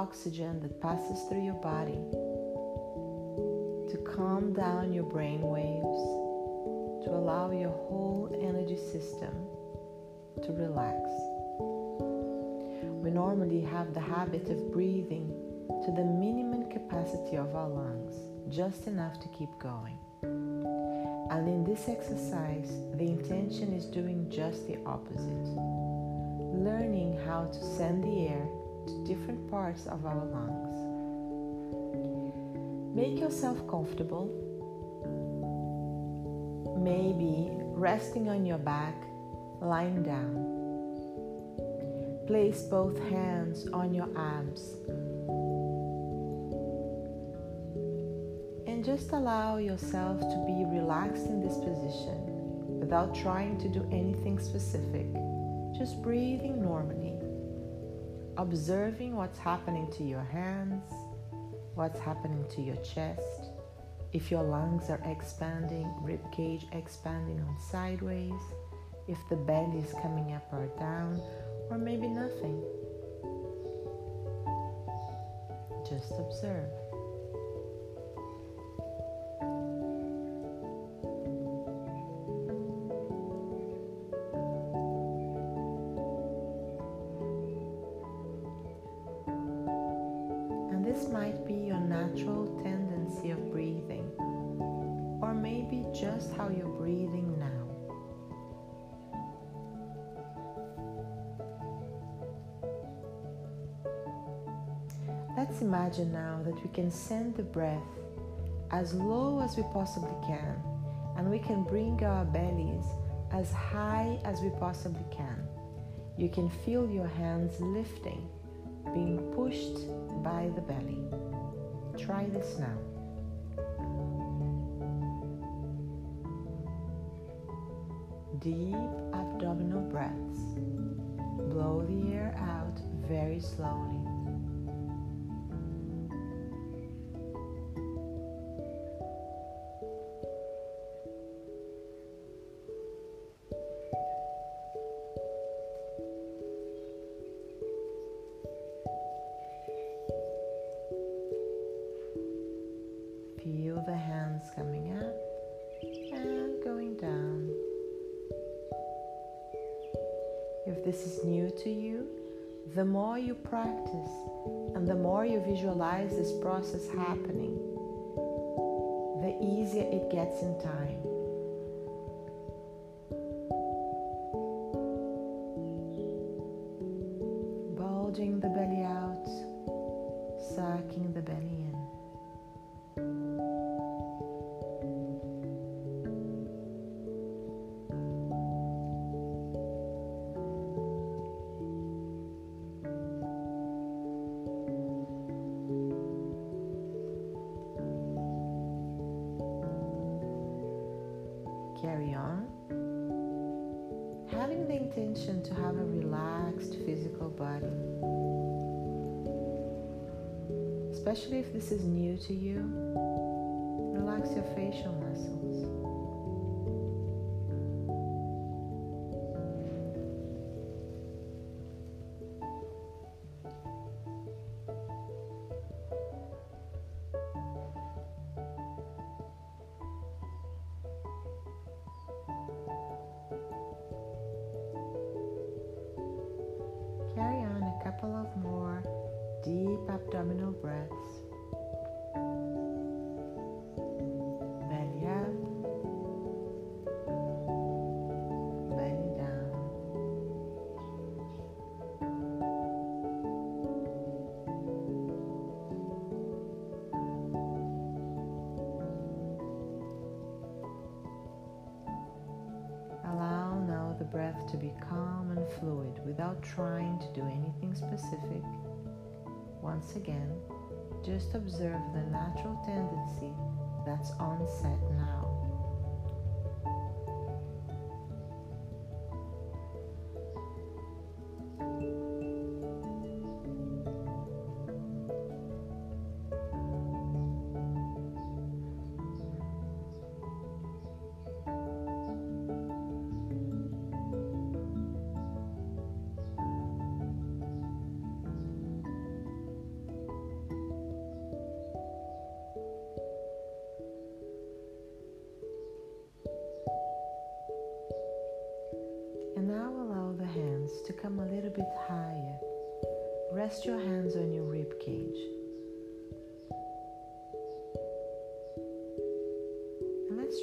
oxygen that passes through your body to calm down your brain waves, to allow your whole energy system to relax. We normally have the habit of breathing to the minimum capacity of our lungs, just enough to keep going. And in this exercise, the intention is doing just the opposite learning how to send the air to different parts of our lungs. Make yourself comfortable, maybe resting on your back, lying down. Place both hands on your arms and just allow yourself to be relaxed in this position without trying to do anything specific, just breathing normally, observing what's happening to your hands, what's happening to your chest, if your lungs are expanding, rib cage expanding on sideways, if the belly is coming up or down, or maybe nothing. Just observe. This might be your natural tendency of breathing, or maybe just how you're breathing now. Let's imagine now that we can send the breath as low as we possibly can, and we can bring our bellies as high as we possibly can. You can feel your hands lifting, being pushed by the belly. Try this now. Deep abdominal breaths. Blow the air out very slowly. This is new to you, the more you practice and the more you visualize this process happening, the easier it gets in time. Bulging the Having the intention to have a relaxed physical body. Especially if this is new to you, relax your facial muscles. Deep abdominal breaths. Belly up, belly down. Allow now the breath to be calm and fluid without trying to do anything specific. Once again, just observe the natural tendency that's on set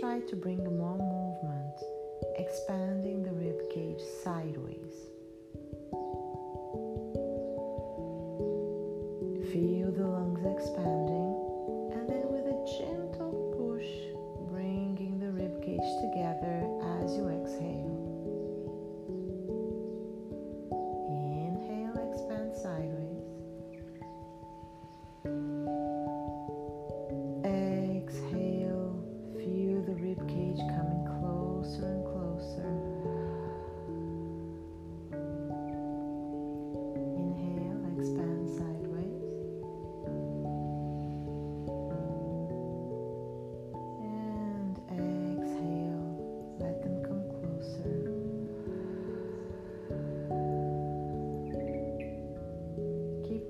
try to bring more movement, expanding the rib cage sideways. Feel the lungs expanding, and then with a gentle push, bringing the rib cage together as you exhale.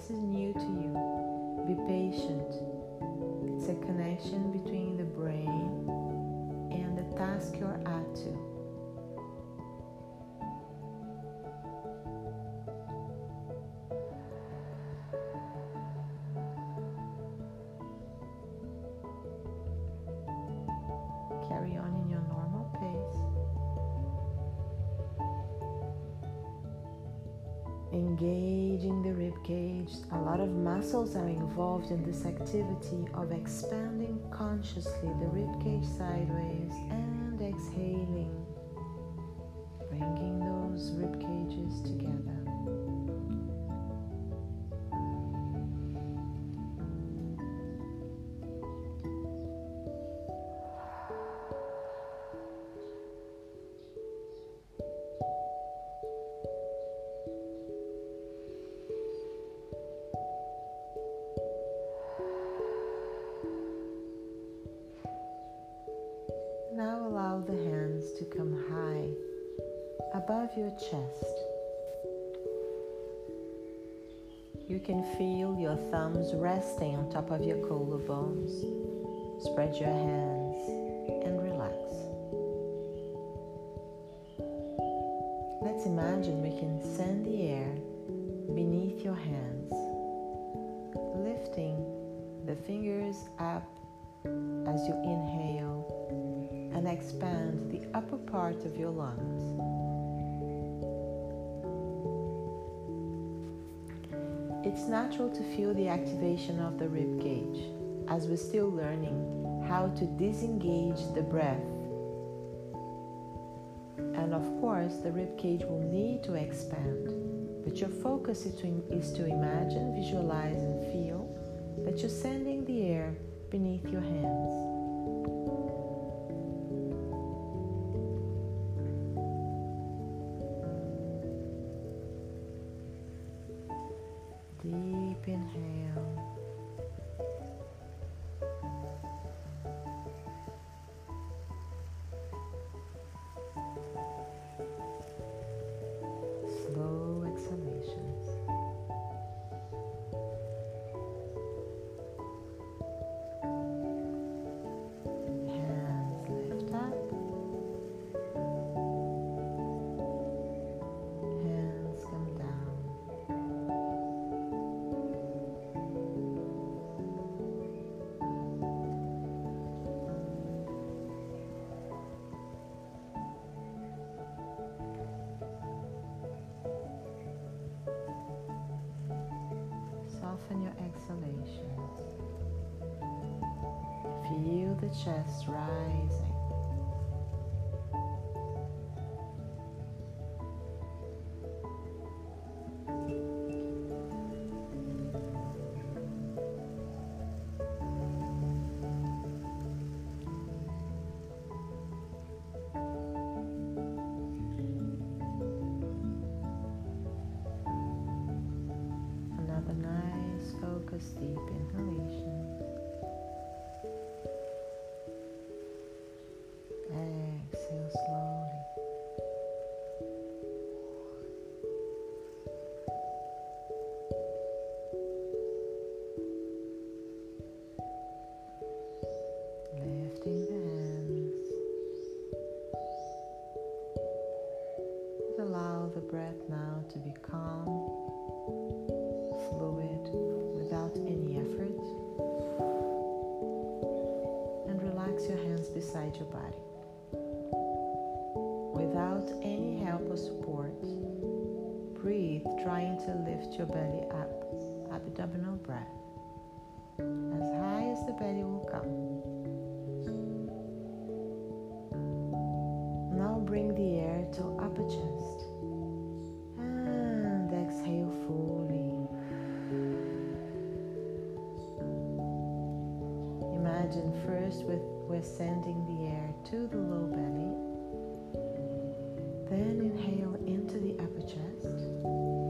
this is engaging the rib cage. A lot of muscles are involved in this activity of expanding consciously the rib cage sideways and exhaling, above your chest. You can feel your thumbs resting on top of your collarbones. Spread your hands and relax. Let's imagine we can send the air beneath your hands, lifting the fingers up as you inhale and expand the upper part of your lungs. It's natural to feel the activation of the rib cage as we're still learning how to disengage the breath. And of course, the rib cage will need to expand, but your focus is to, is to imagine, visualize, and feel that you're sending the air beneath your hands. Feel the chest rising. Beside your body. Without any help or support, breathe, trying to lift your belly up, abdominal breath, as high as the belly will come. Now bring the air to upper chest and exhale fully. Imagine first with we're sending the air to the low belly. Then inhale into the upper chest.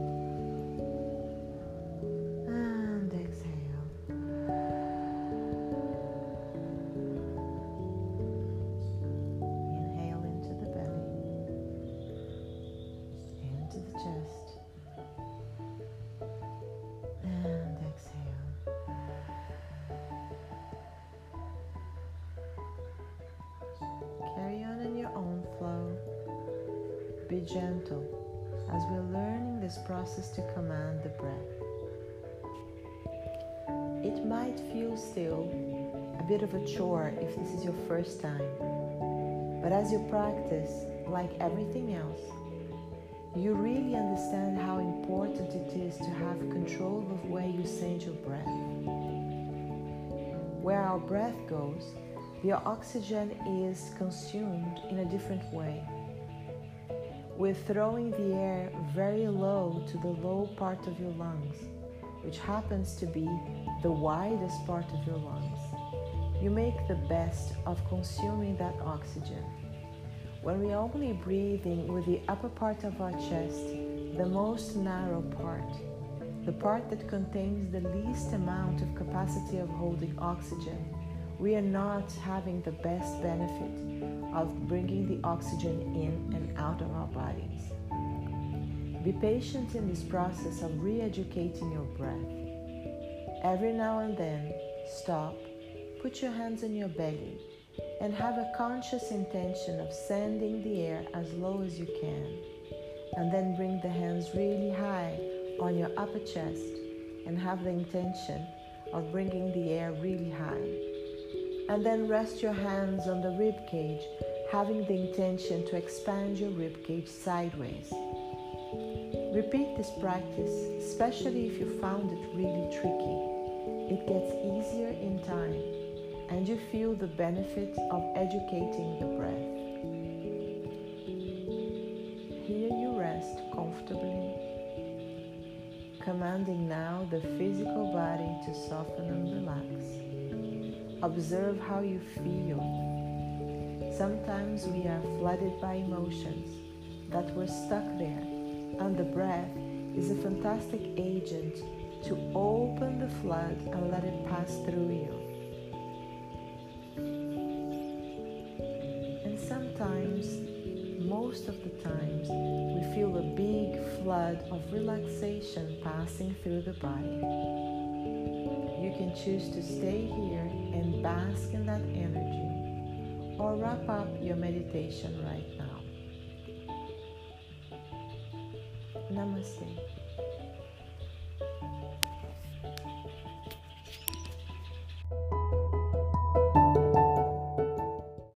Gentle as we're learning this process to command the breath. It might feel still a bit of a chore if this is your first time, but as you practice, like everything else, you really understand how important it is to have control of where you send your breath. Where our breath goes, the oxygen is consumed in a different way. We're throwing the air very low to the low part of your lungs, which happens to be the widest part of your lungs. You make the best of consuming that oxygen. When we're only breathing with the upper part of our chest, the most narrow part, the part that contains the least amount of capacity of holding oxygen, we are not having the best benefit of bringing the oxygen in and out of our bodies. Be patient in this process of re educating your breath. Every now and then, stop, put your hands on your belly, and have a conscious intention of sending the air as low as you can. And then bring the hands really high on your upper chest and have the intention of bringing the air really high. And then rest your hands on the rib cage, having the intention to expand your rib cage sideways. Repeat this practice, especially if you found it really tricky. It gets easier in time, and you feel the benefit of educating the breath. Here you rest comfortably, commanding now the physical body to soften and relax. Observe how you feel. Sometimes we are flooded by emotions that were stuck there, and the breath is a fantastic agent to open the flood and let it pass through you. And sometimes, most of the times, we feel a big flood of relaxation passing through the body. You can choose to stay here and bask in that energy or wrap up your meditation right now. Namaste.